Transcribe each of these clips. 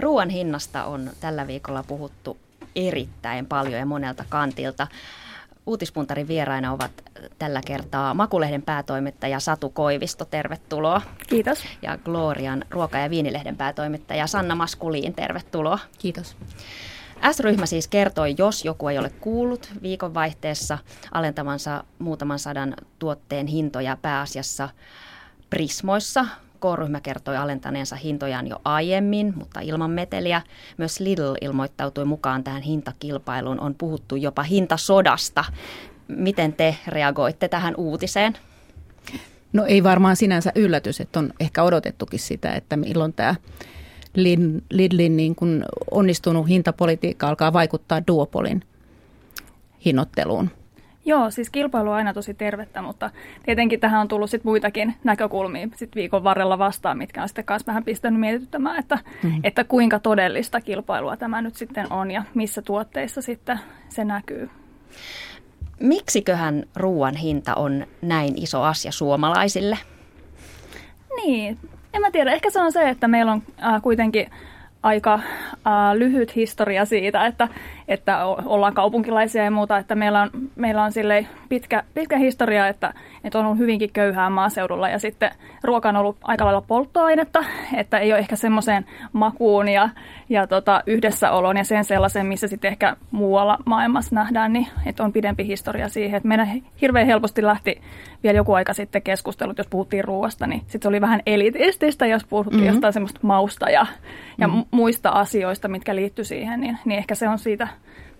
Ruoan hinnasta on tällä viikolla puhuttu erittäin paljon ja monelta kantilta. Uutispuntarin vieraina ovat tällä kertaa Makulehden päätoimittaja Satu Koivisto, tervetuloa. Kiitos. Ja Glorian ruoka- ja viinilehden päätoimittaja Sanna Maskuliin, tervetuloa. Kiitos. S-ryhmä siis kertoi, jos joku ei ole kuullut viikonvaihteessa alentavansa muutaman sadan tuotteen hintoja pääasiassa Prismoissa, K-ryhmä kertoi alentaneensa hintojaan jo aiemmin, mutta ilman meteliä. Myös Lidl ilmoittautui mukaan tähän hintakilpailuun. On puhuttu jopa hintasodasta. Miten te reagoitte tähän uutiseen? No ei varmaan sinänsä yllätys, että on ehkä odotettukin sitä, että milloin tämä Lidlin niin kuin onnistunut hintapolitiikka alkaa vaikuttaa duopolin hinnoitteluun. Joo, siis kilpailu on aina tosi tervettä, mutta tietenkin tähän on tullut sit muitakin näkökulmia sit viikon varrella vastaan, mitkä on sitten myös vähän pistänyt mietityttämään, että, mm-hmm. että kuinka todellista kilpailua tämä nyt sitten on ja missä tuotteissa sitten se näkyy. Miksiköhän ruoan hinta on näin iso asia suomalaisille? Niin, en mä tiedä. Ehkä se on se, että meillä on äh, kuitenkin aika äh, lyhyt historia siitä, että, että ollaan kaupunkilaisia ja muuta, että meillä on, meillä on pitkä, pitkä historia, että, että on ollut hyvinkin köyhää maaseudulla ja sitten ruoka on ollut aika lailla polttoainetta, että ei ole ehkä semmoiseen makuun ja, ja tota, yhdessäoloon ja sen sellaisen, missä sitten ehkä muualla maailmassa nähdään, niin että on pidempi historia siihen, että meidän hirveän helposti lähti vielä joku aika sitten keskustelut, jos puhuttiin ruoasta, niin sitten se oli vähän elitististä, jos puhuttiin mm-hmm. jostain semmoista mausta ja, ja mm-hmm. muista asioista, mitkä liittyy siihen, niin, niin ehkä se on siitä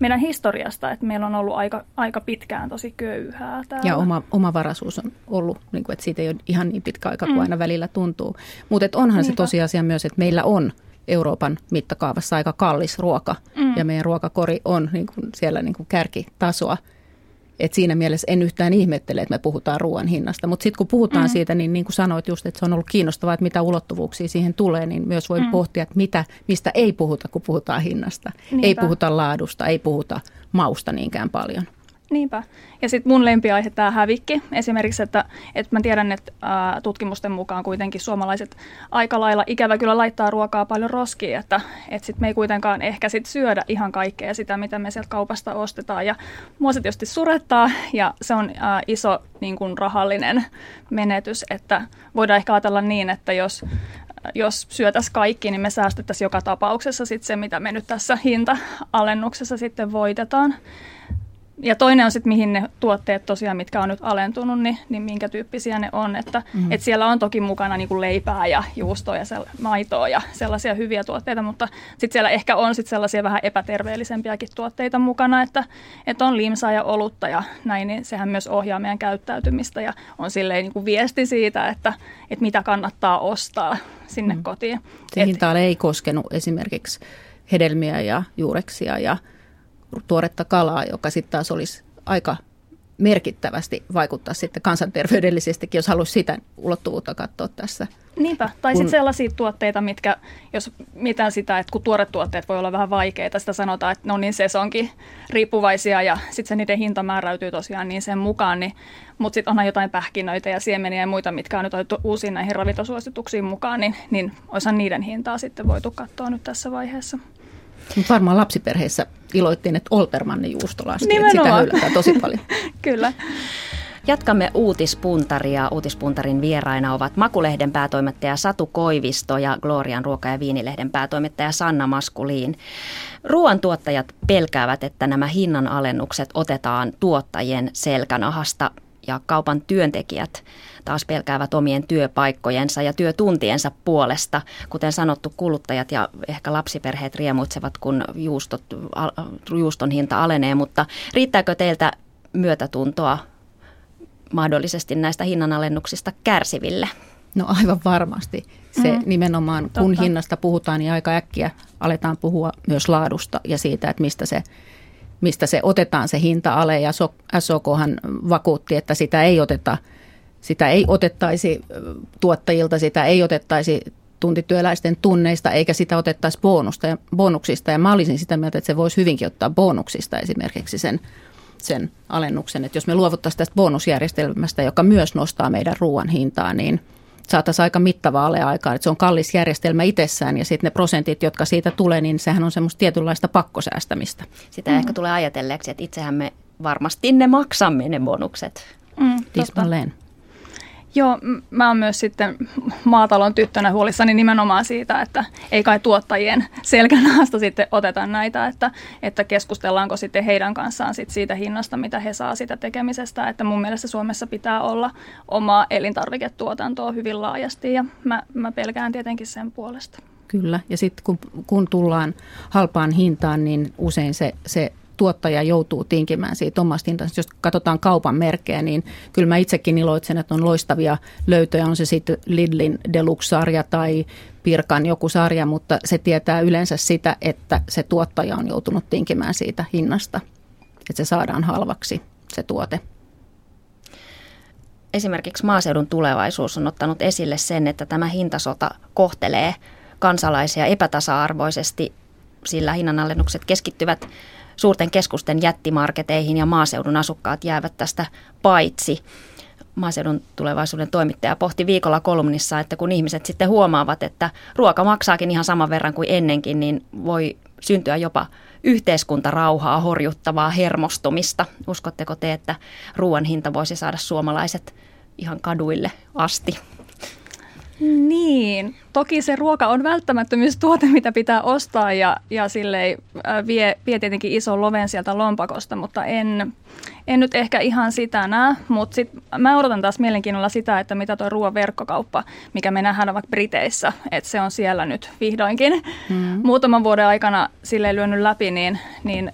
meidän historiasta, että meillä on ollut aika, aika pitkään tosi köyhää täällä. Ja oma, omavaraisuus on ollut, niin kuin, että siitä ei ole ihan niin pitkä aika kuin mm. aina välillä tuntuu. Mutta onhan Niinpä. se tosiasia myös, että meillä on Euroopan mittakaavassa aika kallis ruoka mm. ja meidän ruokakori on niin kuin siellä niin kuin kärkitasoa. Et siinä mielessä en yhtään ihmettele, että me puhutaan ruoan hinnasta. Mutta sitten kun puhutaan mm. siitä, niin niin kuin sanoit just, että se on ollut kiinnostavaa, että mitä ulottuvuuksia siihen tulee, niin myös voi mm. pohtia, että mitä, mistä ei puhuta, kun puhutaan hinnasta. Niinpä. Ei puhuta laadusta, ei puhuta mausta niinkään paljon. Niinpä. Ja sitten mun lempiaihe tämä hävikki. Esimerkiksi, että, että mä tiedän, että ää, tutkimusten mukaan kuitenkin suomalaiset aika lailla ikävä kyllä laittaa ruokaa paljon roskiin, että, että sit me ei kuitenkaan ehkä sit syödä ihan kaikkea sitä, mitä me sieltä kaupasta ostetaan. Ja mua se tietysti surettaa ja se on ää, iso niin kuin rahallinen menetys, että voidaan ehkä ajatella niin, että jos jos syötäisiin kaikki, niin me säästettäisiin joka tapauksessa sit se, mitä me nyt tässä hinta-alennuksessa sitten voitetaan ja toinen on sitten, mihin ne tuotteet tosiaan, mitkä on nyt alentunut, niin, niin minkä tyyppisiä ne on. Että mm. et siellä on toki mukana niin kuin leipää ja juustoa ja sel- maitoa ja sellaisia hyviä tuotteita, mutta sitten siellä ehkä on sit sellaisia vähän epäterveellisempiäkin tuotteita mukana, että, että on limsaa ja olutta ja näin, niin sehän myös ohjaa meidän käyttäytymistä ja on silleen niin kuin viesti siitä, että, että mitä kannattaa ostaa sinne mm. kotiin. Se hinta ei koskenut esimerkiksi hedelmiä ja juureksia ja tuoretta kalaa, joka sitten taas olisi aika merkittävästi vaikuttaa sitten kansanterveydellisestikin, jos haluaisi sitä ulottuvuutta katsoa tässä. Niinpä, tai kun... sitten sellaisia tuotteita, mitkä, jos mitään sitä, että kun tuoret tuotteet voi olla vähän vaikeita, sitä sanotaan, että ne on niin sesonkin riippuvaisia ja sitten se niiden hinta määräytyy tosiaan niin sen mukaan, niin, mutta sitten onhan jotain pähkinöitä ja siemeniä ja muita, mitkä on nyt otettu uusiin näihin ravintasuosituksiin mukaan, niin, niin olisihan niiden hintaa sitten voitu katsoa nyt tässä vaiheessa. Mutta varmaan lapsiperheissä iloittiin, että Oltermannin juusto laski, että sitä höylätään tosi paljon. Kyllä. Jatkamme uutispuntaria. Uutispuntarin vieraina ovat Makulehden päätoimittaja Satu Koivisto ja Glorian ruoka- ja viinilehden päätoimittaja Sanna Maskuliin. Ruoantuottajat pelkäävät, että nämä hinnanalennukset otetaan tuottajien selkänahasta ja kaupan työntekijät taas pelkäävät omien työpaikkojensa ja työtuntiensa puolesta. Kuten sanottu, kuluttajat ja ehkä lapsiperheet riemuitsevat, kun juustot, juuston hinta alenee, mutta riittääkö teiltä myötätuntoa mahdollisesti näistä hinnanalennuksista kärsiville? No aivan varmasti. Se mm, nimenomaan, totta. kun hinnasta puhutaan, niin aika äkkiä aletaan puhua myös laadusta ja siitä, että mistä se mistä se otetaan se hinta ale ja SOKhan vakuutti, että sitä ei oteta, sitä ei otettaisi tuottajilta, sitä ei otettaisi tuntityöläisten tunneista eikä sitä otettaisi bonusta ja, bonuksista. Ja mä olisin sitä mieltä, että se voisi hyvinkin ottaa bonuksista esimerkiksi sen, sen alennuksen. Että jos me luovuttaisiin tästä bonusjärjestelmästä, joka myös nostaa meidän ruoan hintaa, niin saataisiin aika mittava aleaikaan. Että se on kallis järjestelmä itsessään ja sitten ne prosentit, jotka siitä tulee, niin sehän on semmoista tietynlaista pakkosäästämistä. Sitä mm. ehkä tulee ajatelleeksi, että itsehän me varmasti ne maksamme ne bonukset. Mm, Tismalleen. Joo, mä oon myös sitten maatalon tyttönä huolissani nimenomaan siitä, että ei kai tuottajien selkänahasta sitten oteta näitä, että, että keskustellaanko sitten heidän kanssaan sit siitä hinnasta, mitä he saa sitä tekemisestä. Että mun mielestä Suomessa pitää olla omaa elintarviketuotantoa hyvin laajasti ja mä, mä pelkään tietenkin sen puolesta. Kyllä, ja sitten kun, kun tullaan halpaan hintaan, niin usein se, se tuottaja joutuu tinkimään siitä omasta hintansa. Jos katsotaan kaupan merkkejä, niin kyllä mä itsekin iloitsen, että on loistavia löytöjä, on se sitten Lidlin Deluxe-sarja tai Pirkan joku sarja, mutta se tietää yleensä sitä, että se tuottaja on joutunut tinkimään siitä hinnasta, että se saadaan halvaksi se tuote. Esimerkiksi maaseudun tulevaisuus on ottanut esille sen, että tämä hintasota kohtelee kansalaisia epätasa-arvoisesti, sillä hinnanalennukset keskittyvät suurten keskusten jättimarketeihin ja maaseudun asukkaat jäävät tästä paitsi. Maaseudun tulevaisuuden toimittaja pohti viikolla kolumnissa, että kun ihmiset sitten huomaavat, että ruoka maksaakin ihan saman verran kuin ennenkin, niin voi syntyä jopa yhteiskuntarauhaa horjuttavaa hermostumista. Uskotteko te, että ruoan hinta voisi saada suomalaiset ihan kaduille asti? Niin, toki se ruoka on välttämättömyystuote, mitä pitää ostaa ja, ja silleen, vie, vie tietenkin ison loven sieltä lompakosta, mutta en, en nyt ehkä ihan sitä näe. Mutta sit mä odotan taas mielenkiinnolla sitä, että mitä tuo ruoan verkkokauppa, mikä me nähdään vaikka Briteissä, että se on siellä nyt vihdoinkin mm. muutaman vuoden aikana sille lyönyt läpi, niin, niin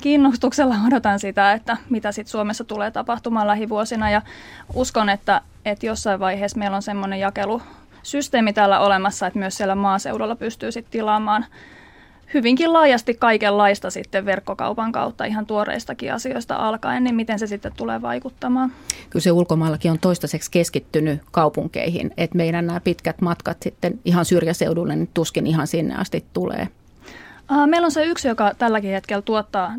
kiinnostuksella odotan sitä, että mitä sitten Suomessa tulee tapahtumaan lähivuosina ja uskon, että, että jossain vaiheessa meillä on semmoinen jakelusysteemi täällä olemassa, että myös siellä maaseudulla pystyy sitten tilaamaan hyvinkin laajasti kaikenlaista sitten verkkokaupan kautta ihan tuoreistakin asioista alkaen, niin miten se sitten tulee vaikuttamaan? Kyllä se ulkomaillakin on toistaiseksi keskittynyt kaupunkeihin, että meidän nämä pitkät matkat sitten ihan syrjäseudulle, niin tuskin ihan sinne asti tulee. Meillä on se yksi, joka tälläkin hetkellä tuottaa,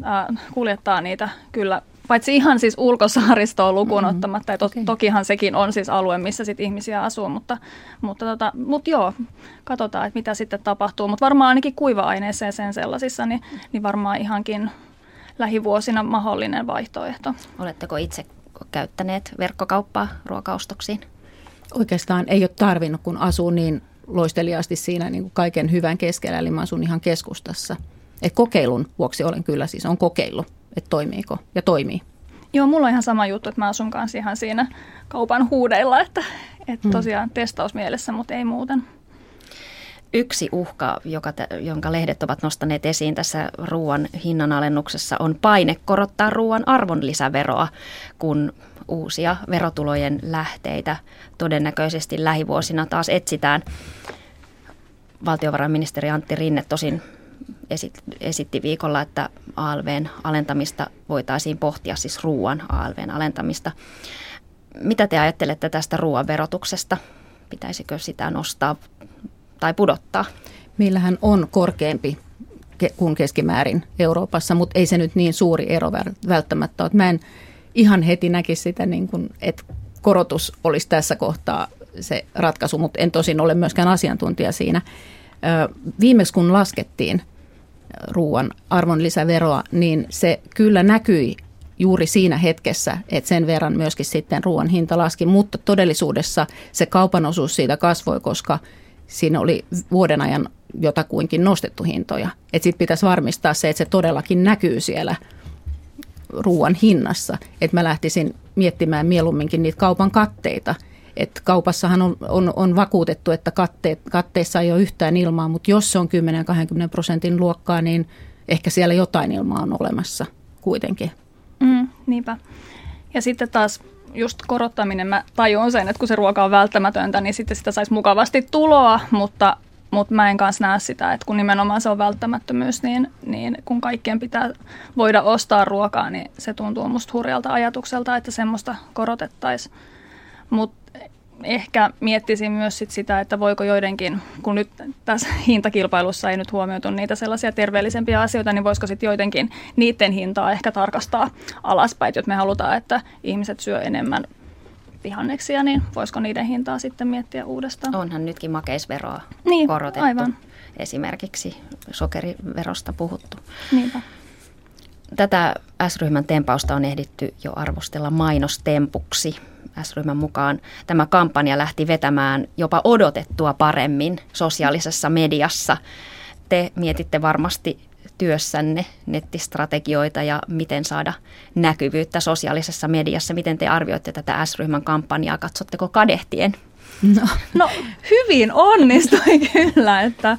kuljettaa niitä kyllä paitsi ihan siis ulkosaaristoa lukuun mm-hmm. ottamatta, to, okay. tokihan sekin on siis alue, missä sit ihmisiä asuu, mutta, mutta, tota, mutta joo, katsotaan, että mitä sitten tapahtuu. Mutta varmaan ainakin kuiva-aineissa ja sen sellaisissa, niin, niin varmaan ihankin lähivuosina mahdollinen vaihtoehto. Oletteko itse käyttäneet verkkokauppaa ruokaostoksiin? Oikeastaan ei ole tarvinnut, kun asuu niin loisteliaasti siinä niin kuin kaiken hyvän keskellä, eli mä asun ihan keskustassa. Et kokeilun vuoksi olen kyllä siis, on kokeilu, että toimiiko ja toimii. Joo, mulla on ihan sama juttu, että mä asun kanssa ihan siinä kaupan huudeilla, että, että hmm. tosiaan testausmielessä, mutta ei muuten. Yksi uhka, joka, jonka lehdet ovat nostaneet esiin tässä ruoan hinnanalennuksessa, on paine korottaa ruoan arvonlisäveroa, kun uusia verotulojen lähteitä todennäköisesti lähivuosina taas etsitään. Valtiovarainministeri Antti Rinne tosin esitti viikolla, että ALVn alentamista voitaisiin pohtia, siis ruoan ALVn alentamista. Mitä te ajattelette tästä ruoan verotuksesta? Pitäisikö sitä nostaa tai pudottaa? Meillähän on korkeampi kuin keskimäärin Euroopassa, mutta ei se nyt niin suuri ero välttämättä ole. Mä en ihan heti näkisi sitä, niin kuin, että korotus olisi tässä kohtaa se ratkaisu, mutta en tosin ole myöskään asiantuntija siinä. Viimeksi kun laskettiin ruoan arvonlisäveroa, niin se kyllä näkyi juuri siinä hetkessä, että sen verran myöskin sitten ruoan hinta laski, mutta todellisuudessa se kaupan osuus siitä kasvoi, koska siinä oli vuoden ajan jotakuinkin nostettu hintoja. Että sitten pitäisi varmistaa se, että se todellakin näkyy siellä ruoan hinnassa. Että mä lähtisin miettimään mieluumminkin niitä kaupan katteita. Et kaupassahan on, on, on vakuutettu, että katteet, katteissa ei ole yhtään ilmaa, mutta jos se on 10-20 prosentin luokkaa, niin ehkä siellä jotain ilmaa on olemassa kuitenkin. Mm, niinpä. Ja sitten taas just korottaminen, mä tajun sen, että kun se ruoka on välttämätöntä, niin sitten sitä saisi mukavasti tuloa, mutta mutta mä en kanssa näe sitä, että kun nimenomaan se on välttämättömyys, niin, niin kun kaikkien pitää voida ostaa ruokaa, niin se tuntuu musta hurjalta ajatukselta, että semmoista korotettaisiin. Mutta ehkä miettisin myös sit sitä, että voiko joidenkin, kun nyt tässä hintakilpailussa ei nyt huomioitu niitä sellaisia terveellisempiä asioita, niin voisiko sitten joidenkin niiden hintaa ehkä tarkastaa alaspäin, että me halutaan, että ihmiset syö enemmän vihanneksia, niin voisiko niiden hintaa sitten miettiä uudestaan? Onhan nytkin makeisveroa niin, korotettu. Aivan. Esimerkiksi sokeriverosta puhuttu. Niinpä. Tätä S-ryhmän tempausta on ehditty jo arvostella mainostempuksi. S-ryhmän mukaan tämä kampanja lähti vetämään jopa odotettua paremmin sosiaalisessa mediassa. Te mietitte varmasti työssänne nettistrategioita ja miten saada näkyvyyttä sosiaalisessa mediassa. Miten te arvioitte tätä S-ryhmän kampanjaa? Katsotteko kadehtien? No, no hyvin onnistui kyllä, että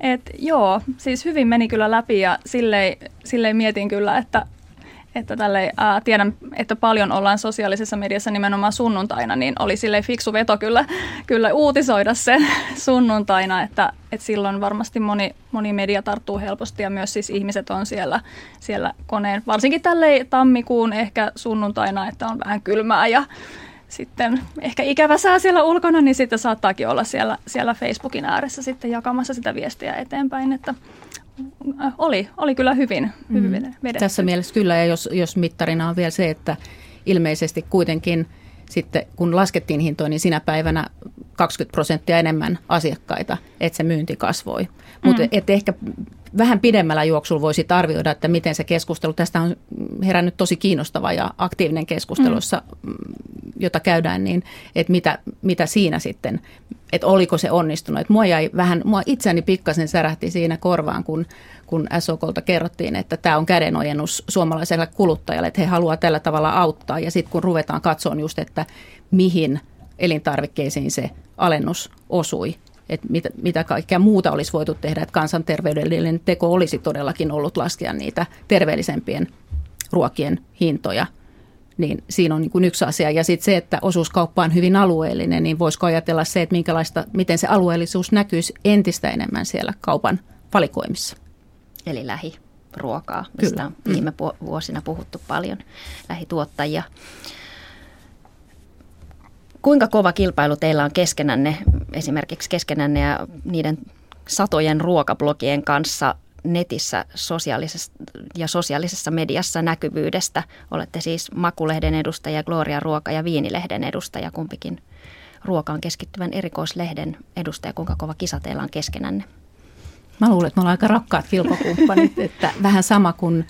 et, joo, siis hyvin meni kyllä läpi ja silleen, silleen mietin kyllä, että, että tälle, ää, tiedän, että paljon ollaan sosiaalisessa mediassa nimenomaan sunnuntaina, niin oli sille fiksu veto kyllä, kyllä uutisoida se sunnuntaina, että, että silloin varmasti moni, moni media tarttuu helposti ja myös siis ihmiset on siellä, siellä koneen, varsinkin tälle tammikuun ehkä sunnuntaina, että on vähän kylmää ja sitten ehkä ikävä sää siellä ulkona, niin sitten saattaakin olla siellä, siellä Facebookin ääressä sitten jakamassa sitä viestiä eteenpäin, että oli, oli kyllä hyvin, hyvin mm. vedetty. Tässä mielessä kyllä, ja jos, jos mittarina on vielä se, että ilmeisesti kuitenkin sitten kun laskettiin hintoja, niin sinä päivänä 20 prosenttia enemmän asiakkaita, että se myynti kasvoi. Mutta mm. ehkä vähän pidemmällä juoksulla voisi arvioida, että miten se keskustelu, tästä on herännyt tosi kiinnostava ja aktiivinen keskustelussa, mm. jota käydään, niin että mitä, mitä siinä sitten, että oliko se onnistunut. Että mua jäi vähän, mua itseäni pikkasen särähti siinä korvaan, kun, kun SOKlta kerrottiin, että tämä on kädenojennus suomalaiselle kuluttajalle, että he haluaa tällä tavalla auttaa. Ja sitten kun ruvetaan katsoa just, että mihin elintarvikkeisiin se alennus osui, että mitä, mitä kaikkea muuta olisi voitu tehdä, että kansanterveydellinen teko olisi todellakin ollut laskea niitä terveellisempien ruokien hintoja. Niin siinä on niin kuin yksi asia. Ja sitten se, että osuuskauppa on hyvin alueellinen, niin voisiko ajatella se, että minkälaista, miten se alueellisuus näkyisi entistä enemmän siellä kaupan valikoimissa. Eli lähiruokaa, mistä Kyllä. on viime vuosina puhuttu paljon, lähituottajia. Kuinka kova kilpailu teillä on keskenänne, esimerkiksi keskenänne ja niiden satojen ruokablogien kanssa netissä sosiaalisessa ja sosiaalisessa mediassa näkyvyydestä? Olette siis Makulehden edustaja, Gloria Ruoka ja Viinilehden edustaja, kumpikin ruokaan keskittyvän erikoislehden edustaja. Kuinka kova kisa teillä on keskenänne? Mä luulen, että me ollaan aika rakkaat kilpakumppanit, että vähän sama kuin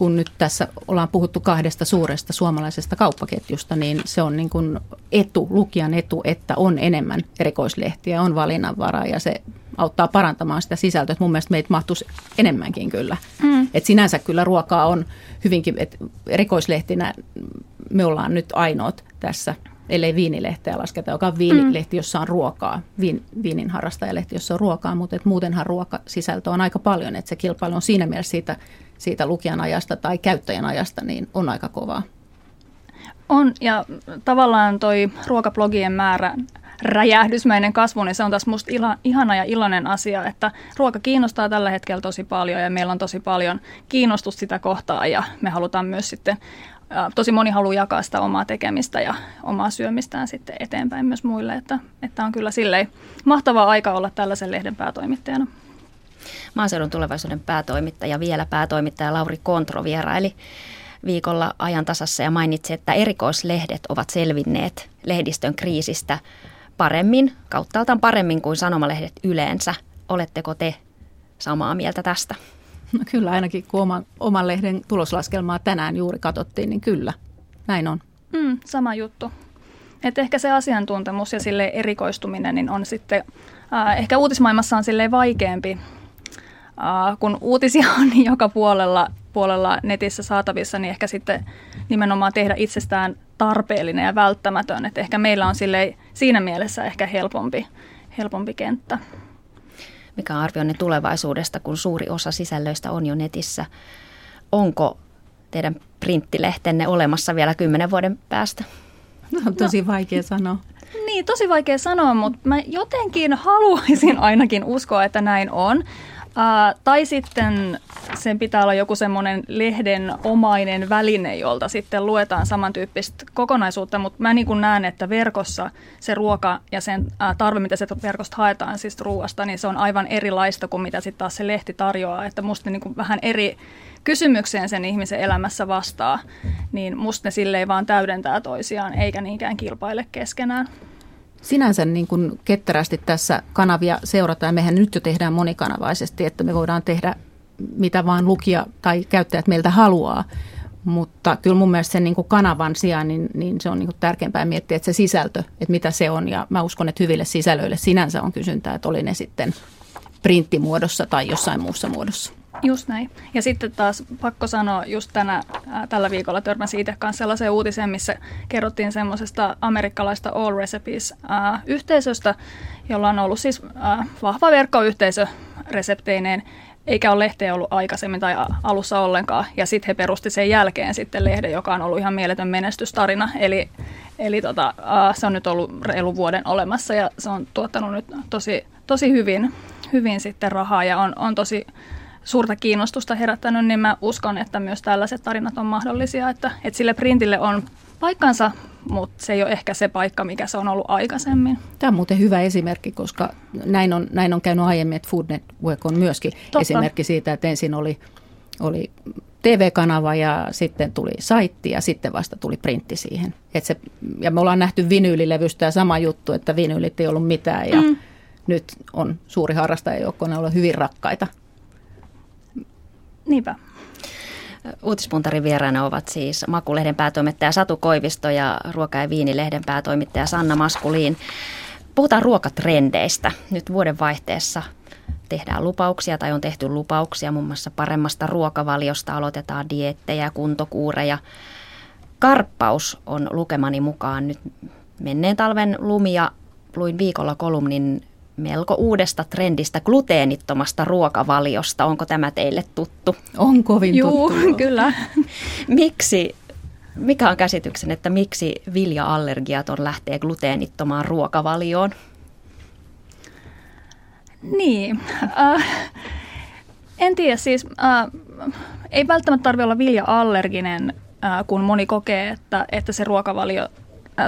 kun nyt tässä ollaan puhuttu kahdesta suuresta suomalaisesta kauppaketjusta, niin se on niin kuin etu, lukijan etu, että on enemmän erikoislehtiä, on valinnanvaraa ja se auttaa parantamaan sitä sisältöä. Mun mielestä meitä mahtuisi enemmänkin kyllä. Mm. Et sinänsä kyllä ruokaa on hyvinkin, että erikoislehtinä me ollaan nyt ainoat tässä ellei viinilehteä lasketa, joka on viinilehti, jossa on ruokaa, viin, viinin harrastajalehti, jossa on ruokaa, mutta et muutenhan ruokasisältö on aika paljon, että se kilpailu on siinä mielessä siitä, siitä lukijan ajasta tai käyttäjän ajasta, niin on aika kovaa. On, ja tavallaan toi ruokablogien määrä räjähdysmäinen kasvu, niin se on taas musta ila, ihana ja iloinen asia, että ruoka kiinnostaa tällä hetkellä tosi paljon ja meillä on tosi paljon kiinnostusta sitä kohtaa ja me halutaan myös sitten tosi moni haluaa jakaa sitä omaa tekemistä ja omaa syömistään sitten eteenpäin myös muille, että, että on kyllä silleen mahtava aika olla tällaisen lehden päätoimittajana. Maaseudun tulevaisuuden päätoimittaja, vielä päätoimittaja Lauri Kontro vieraili viikolla ajantasassa ja mainitsi, että erikoislehdet ovat selvinneet lehdistön kriisistä paremmin, kauttaaltaan paremmin kuin sanomalehdet yleensä. Oletteko te samaa mieltä tästä? No kyllä, ainakin kun oman, oman lehden tuloslaskelmaa tänään juuri katsottiin, niin kyllä, näin on. Mm, sama juttu. Et ehkä se asiantuntemus ja sille erikoistuminen niin on sitten, äh, ehkä uutismaailmassa on sille vaikeampi, kun uutisia on niin joka puolella, puolella netissä saatavissa, niin ehkä sitten nimenomaan tehdä itsestään tarpeellinen ja välttämätön. Et ehkä meillä on sille siinä mielessä ehkä helpompi, helpompi kenttä. Mikä on arvionne tulevaisuudesta, kun suuri osa sisällöistä on jo netissä? Onko teidän printtilehtenne olemassa vielä kymmenen vuoden päästä? No, on tosi no, vaikea sanoa. Niin, tosi vaikea sanoa, mutta mä jotenkin haluaisin ainakin uskoa, että näin on. Uh, tai sitten sen pitää olla joku semmoinen lehden omainen väline, jolta sitten luetaan samantyyppistä kokonaisuutta, mutta mä niin näen, että verkossa se ruoka ja sen uh, tarve, mitä se verkosta haetaan siis ruoasta, niin se on aivan erilaista kuin mitä sitten taas se lehti tarjoaa, että musta niin kuin vähän eri kysymykseen sen ihmisen elämässä vastaa, niin musta ne silleen vaan täydentää toisiaan, eikä niinkään kilpaile keskenään. Sinänsä niin kuin ketterästi tässä kanavia seurataan. Mehän nyt jo tehdään monikanavaisesti, että me voidaan tehdä mitä vaan lukija tai käyttäjät meiltä haluaa. Mutta kyllä mun mielestä sen niin kuin kanavan sijaan, niin, niin se on niin kuin tärkeämpää miettiä, että se sisältö, että mitä se on. Ja mä uskon, että hyville sisällöille sinänsä on kysyntää, että oli ne sitten printtimuodossa tai jossain muussa muodossa. Just näin. Ja sitten taas pakko sanoa, just tänä, ää, tällä viikolla törmäsin itse kanssa sellaiseen uutiseen, missä kerrottiin semmoisesta amerikkalaista All Recipes-yhteisöstä, jolla on ollut siis ää, vahva verkkoyhteisö resepteineen, eikä ole lehteä ollut aikaisemmin tai alussa ollenkaan. Ja sitten he perusti sen jälkeen sitten lehden, joka on ollut ihan mieletön menestystarina. Eli, eli tota, se on nyt ollut reilu vuoden olemassa ja se on tuottanut nyt tosi, tosi hyvin, hyvin sitten rahaa ja on, on tosi suurta kiinnostusta herättänyt, niin mä uskon, että myös tällaiset tarinat on mahdollisia, että, että sille printille on paikkansa, mutta se ei ole ehkä se paikka, mikä se on ollut aikaisemmin. Tämä on muuten hyvä esimerkki, koska näin on, näin on käynyt aiemmin, että Food Network on myöskin Totta. esimerkki siitä, että ensin oli, oli TV-kanava ja sitten tuli saitti ja sitten vasta tuli printti siihen. Et se, ja me ollaan nähty vinyylilevystä ja sama juttu, että vinyylit ei ollut mitään ja mm. nyt on suuri harrastajajoukko, ne on hyvin rakkaita. Niinpä. Uutispuntarin vieraana ovat siis Makulehden päätoimittaja Satu Koivisto ja Ruoka- ja Viinilehden päätoimittaja Sanna Maskuliin. Puhutaan ruokatrendeistä. Nyt vuoden vaihteessa tehdään lupauksia tai on tehty lupauksia muun muassa paremmasta ruokavaliosta. Aloitetaan diettejä, kuntokuureja. Karppaus on lukemani mukaan nyt menneen talven lumia. Luin viikolla kolumnin melko uudesta trendistä, gluteenittomasta ruokavaliosta. Onko tämä teille tuttu? On kovin Juu, tuttu. kyllä. miksi, mikä on käsityksen, että miksi vilja-allergiaton lähtee gluteenittomaan ruokavalioon? Niin, äh, en tiedä siis, äh, ei välttämättä tarvitse olla vilja-allerginen, äh, kun moni kokee, että, että se ruokavalio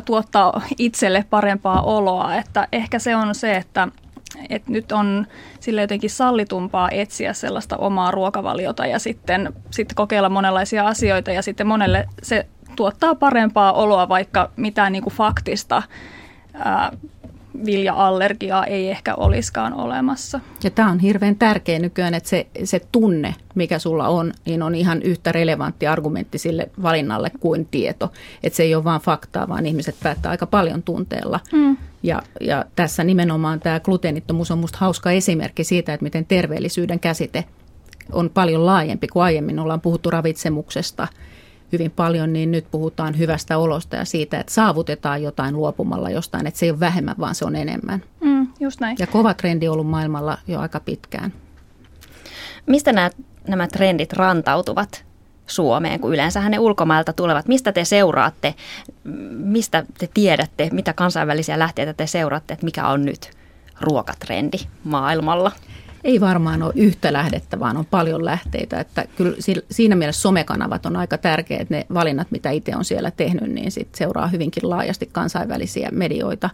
tuottaa itselle parempaa oloa. Että ehkä se on se, että, että nyt on sille jotenkin sallitumpaa etsiä sellaista omaa ruokavaliota ja sitten, sitten kokeilla monenlaisia asioita ja sitten monelle se tuottaa parempaa oloa, vaikka mitään niin kuin faktista ää, vilja-allergiaa ei ehkä olisikaan olemassa. Ja tämä on hirveän tärkeä nykyään, että se, se tunne, mikä sulla on, niin on ihan yhtä relevantti argumentti sille valinnalle kuin tieto. Että se ei ole vain faktaa, vaan ihmiset päättää aika paljon tunteella. Mm. Ja, ja tässä nimenomaan tämä gluteenittomuus on minusta hauska esimerkki siitä, että miten terveellisyyden käsite on paljon laajempi kuin aiemmin. Ollaan puhuttu ravitsemuksesta – hyvin paljon, niin nyt puhutaan hyvästä olosta ja siitä, että saavutetaan jotain luopumalla jostain, että se ei ole vähemmän, vaan se on enemmän. Mm, just näin. Ja kova trendi on ollut maailmalla jo aika pitkään. Mistä nämä, nämä trendit rantautuvat Suomeen, kun yleensä ne ulkomailta tulevat? Mistä te seuraatte? Mistä te tiedätte, mitä kansainvälisiä lähteitä te seuraatte, että mikä on nyt ruokatrendi maailmalla? Ei varmaan ole yhtä lähdettä, vaan on paljon lähteitä. Että kyllä siinä mielessä somekanavat on aika tärkeät, ne valinnat, mitä itse on siellä tehnyt, niin sit seuraa hyvinkin laajasti kansainvälisiä medioita.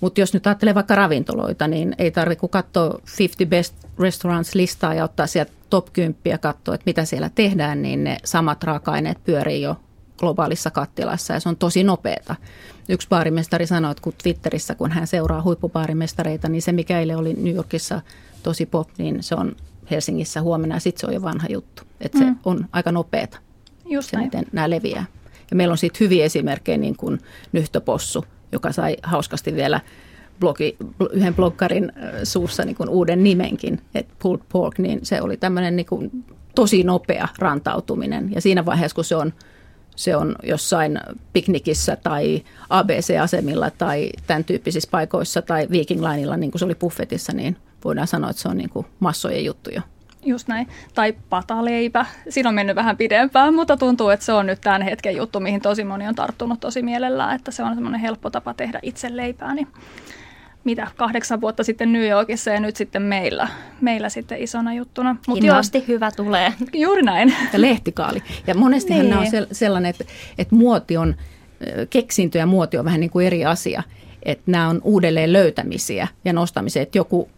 Mutta jos nyt ajattelee vaikka ravintoloita, niin ei tarvitse kuin katsoa 50 Best Restaurants-listaa ja ottaa sieltä top 10 ja katsoa, että mitä siellä tehdään, niin ne samat raaka-aineet pyörii jo globaalissa kattilassa ja se on tosi nopeata. Yksi baarimestari sanoi, että kun Twitterissä, kun hän seuraa huippubaarimestareita, niin se mikä eilen oli New Yorkissa tosi pop, niin se on Helsingissä huomenna ja sitten se on jo vanha juttu. Että se mm. on aika nopeata, Just se näin. miten nämä leviää. Ja meillä on sitten hyviä esimerkkejä, niin kuin Nyhtöpossu, joka sai hauskasti vielä blogi, yhden bloggarin suussa niin kuin uuden nimenkin, että pulled pork, niin se oli tämmöinen niin kuin tosi nopea rantautuminen. Ja siinä vaiheessa, kun se on, se on jossain piknikissä tai ABC-asemilla tai tämän tyyppisissä paikoissa tai Viking Lineilla, niin kuin se oli buffetissa, niin voidaan sanoa, että se on niin kuin massojen juttuja. Just näin. Tai pataleipä. Siinä on mennyt vähän pidempään, mutta tuntuu, että se on nyt tämän hetken juttu, mihin tosi moni on tarttunut tosi mielellään, että se on semmoinen helppo tapa tehdä itse leipää. Niin mitä, kahdeksan vuotta sitten New Yorkissa ja nyt sitten meillä, meillä sitten isona juttuna. Mut Hienosti jo, hyvä tulee. Juuri näin. Ja lehtikaali. Ja monestihan niin. nämä on sellainen, että, että muoti on, keksintö ja muoti on vähän niin kuin eri asia. Että nämä on uudelleen löytämisiä ja nostamisia, että joku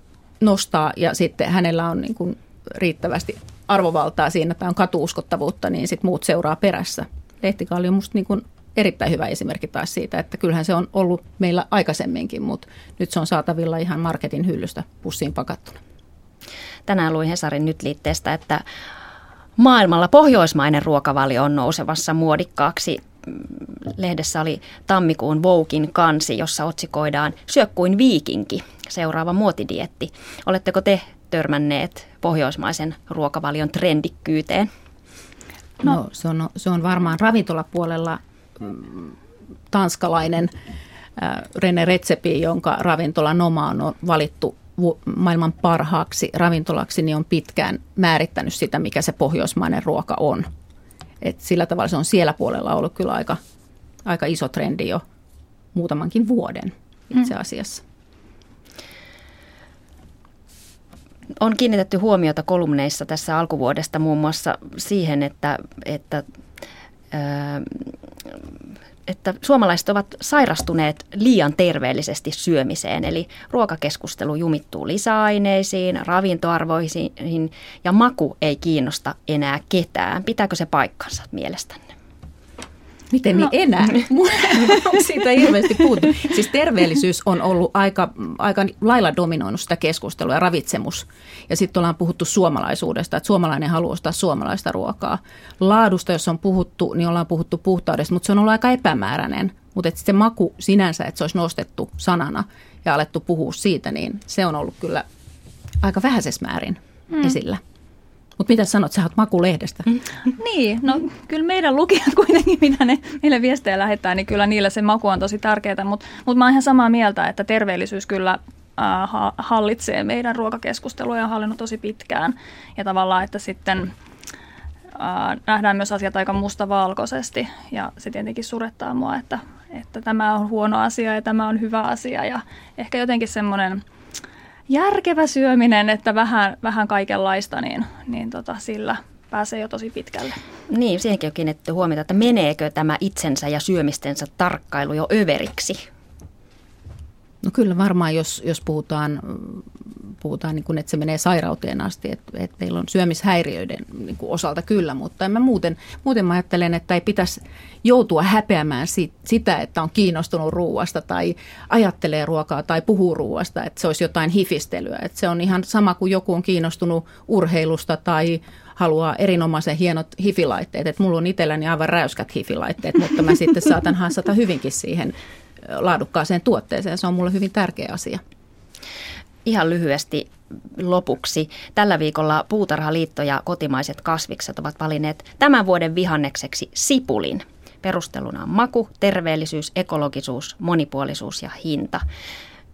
nostaa ja sitten hänellä on niin kuin riittävästi arvovaltaa siinä, että on katuuskottavuutta, niin sitten muut seuraa perässä. Lehtikaali on musta niin kuin erittäin hyvä esimerkki taas siitä, että kyllähän se on ollut meillä aikaisemminkin, mutta nyt se on saatavilla ihan marketin hyllystä pussiin pakattuna. Tänään luin Hesarin nyt liitteestä, että maailmalla pohjoismainen ruokavalio on nousevassa muodikkaaksi. Lehdessä oli tammikuun Voukin kansi, jossa otsikoidaan Syö kuin viikinki, seuraava muotidietti. Oletteko te törmänneet pohjoismaisen ruokavalion trendikkyyteen? No, no se, on, se on varmaan ravintolapuolella mm, tanskalainen äh, Rene Retsepi, jonka ravintola Noma on valittu maailman parhaaksi ravintolaksi, niin on pitkään määrittänyt sitä, mikä se pohjoismainen ruoka on. Et sillä tavalla se on siellä puolella ollut kyllä aika, aika iso trendi jo muutamankin vuoden itse mm. asiassa. On kiinnitetty huomiota kolumneissa tässä alkuvuodesta muun muassa siihen, että, että että suomalaiset ovat sairastuneet liian terveellisesti syömiseen. Eli ruokakeskustelu jumittuu lisäaineisiin, ravintoarvoihin ja maku ei kiinnosta enää ketään. Pitääkö se paikkansa mielestänne? Miten no. niin enää? Siitä ei hirveästi puhuttu. Siis terveellisyys on ollut aika, aika lailla dominoinut sitä keskustelua ja ravitsemus. Ja sitten ollaan puhuttu suomalaisuudesta, että suomalainen haluaa ostaa suomalaista ruokaa. Laadusta, jos on puhuttu, niin ollaan puhuttu puhtaudesta, mutta se on ollut aika epämääräinen. Mutta se maku sinänsä, että se olisi nostettu sanana ja alettu puhua siitä, niin se on ollut kyllä aika vähäisessä määrin mm. esillä. Mutta mitä sanot, sä oot Makulehdestä. niin, no kyllä meidän lukijat kuitenkin, mitä ne meille viestejä lähettää, niin kyllä niillä se maku on tosi tärkeää. Mutta mut mä oon ihan samaa mieltä, että terveellisyys kyllä äh, hallitsee meidän ruokakeskustelua ja on hallinnut tosi pitkään. Ja tavallaan, että sitten äh, nähdään myös asiat aika mustavalkoisesti ja se tietenkin surettaa mua, että, että tämä on huono asia ja tämä on hyvä asia ja ehkä jotenkin semmoinen – järkevä syöminen, että vähän, vähän kaikenlaista, niin, niin tota, sillä pääsee jo tosi pitkälle. Niin, siihenkin on kiinnitetty huomiota, että meneekö tämä itsensä ja syömistensä tarkkailu jo överiksi? No kyllä varmaan, jos, jos puhutaan, puhutaan niin kuin, että se menee sairauteen asti, että, että meillä on syömishäiriöiden niin kuin osalta kyllä, mutta en mä muuten, muuten mä ajattelen, että ei pitäisi joutua häpeämään sit, sitä, että on kiinnostunut ruuasta tai ajattelee ruokaa tai puhuu ruuasta, että se olisi jotain hifistelyä. Että se on ihan sama kuin joku on kiinnostunut urheilusta tai haluaa erinomaisen hienot hifilaitteet. Että mulla on itselläni aivan räyskät hifilaitteet, mutta mä sitten saatan hassata hyvinkin siihen laadukkaaseen tuotteeseen. Se on mulle hyvin tärkeä asia. Ihan lyhyesti lopuksi. Tällä viikolla Puutarhaliitto ja kotimaiset kasvikset ovat valinneet tämän vuoden vihannekseksi sipulin. Perusteluna on maku, terveellisyys, ekologisuus, monipuolisuus ja hinta.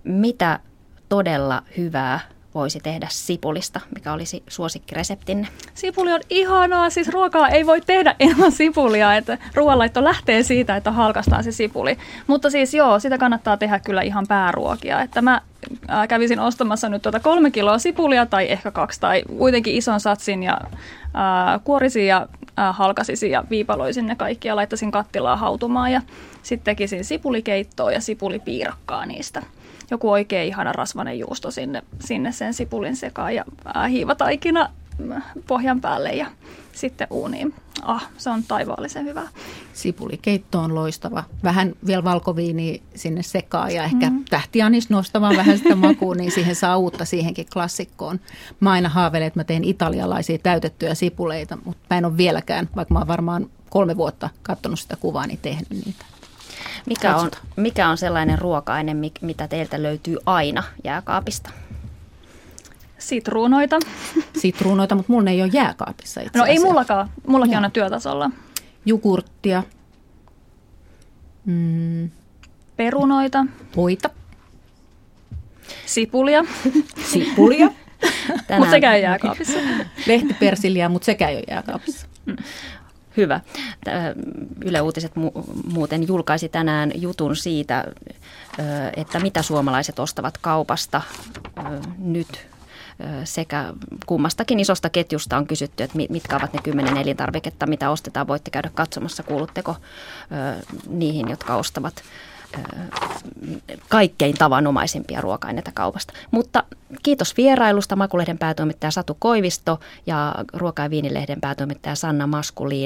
Mitä todella hyvää voisi tehdä sipulista? Mikä olisi suosikkireseptinne? Sipuli on ihanaa, siis ruokaa ei voi tehdä ilman sipulia, että ruoanlaitto lähtee siitä, että halkastaan se sipuli. Mutta siis joo, sitä kannattaa tehdä kyllä ihan pääruokia, että mä kävisin ostamassa nyt tuota kolme kiloa sipulia tai ehkä kaksi tai kuitenkin ison satsin ja ää, kuorisin ja ää, halkasisin ja viipaloisin ne kaikki ja laittaisin kattilaa hautumaan ja sitten tekisin sipulikeittoa ja sipulipiirakkaa niistä joku oikein ihana rasvanen juusto sinne, sinne sen sipulin sekaan ja hiivataikina pohjan päälle ja sitten uuniin. Ah, se on taivaallisen hyvä. Sipulikeitto on loistava. Vähän vielä valkoviini sinne sekaan ja ehkä mm. tähtianis nostamaan vähän sitä makuun, niin siihen saa uutta siihenkin klassikkoon. Mä aina haaveilen, että mä teen italialaisia täytettyjä sipuleita, mutta mä en ole vieläkään, vaikka mä oon varmaan kolme vuotta katsonut sitä kuvaa, niin tehnyt niitä. Mikä on, mikä on sellainen ruoka-aine, mitä teiltä löytyy aina jääkaapista? Sitruunoita. Sitruunoita, mutta mulla ei ole jääkaapissa itse No ei mullakaan. Mullakin on työtasolla. Jukurttia. Mm. Perunoita. Voita. Sipulia. Sipulia. Mutta se käy jääkaapissa. Lehtipersilliä, mutta se käy jääkaapissa. Hyvä. Yle Uutiset muuten julkaisi tänään jutun siitä, että mitä suomalaiset ostavat kaupasta nyt sekä kummastakin isosta ketjusta on kysytty, että mitkä ovat ne kymmenen elintarviketta, mitä ostetaan. Voitte käydä katsomassa, kuulutteko niihin, jotka ostavat kaikkein tavanomaisimpia ruoka-aineita kaupasta. Mutta kiitos vierailusta Makulehden päätoimittaja Satu Koivisto ja Ruoka- ja viinilehden päätoimittaja Sanna Maskuliin.